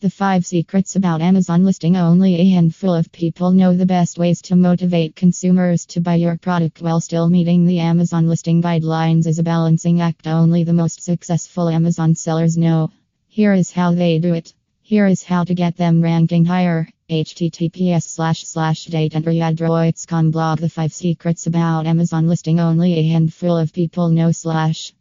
The 5 secrets about Amazon listing only a handful of people know the best ways to motivate consumers to buy your product while still meeting the Amazon listing guidelines is a balancing act only the most successful Amazon sellers know. Here is how they do it. Here is how to get them ranking higher. https slash slash dateandreadroits.com blog The 5 secrets about Amazon listing only a handful of people know slash